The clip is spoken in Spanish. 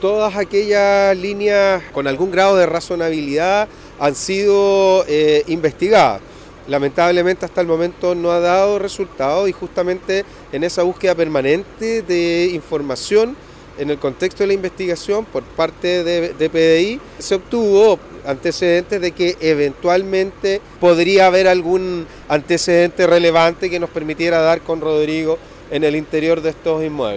todas aquellas líneas con algún grado de razonabilidad han sido eh, investigadas. Lamentablemente hasta el momento no ha dado resultado y justamente en esa búsqueda permanente de información en el contexto de la investigación por parte de, de PDI se obtuvo antecedentes de que eventualmente podría haber algún antecedente relevante que nos permitiera dar con Rodrigo en el interior de estos inmuebles.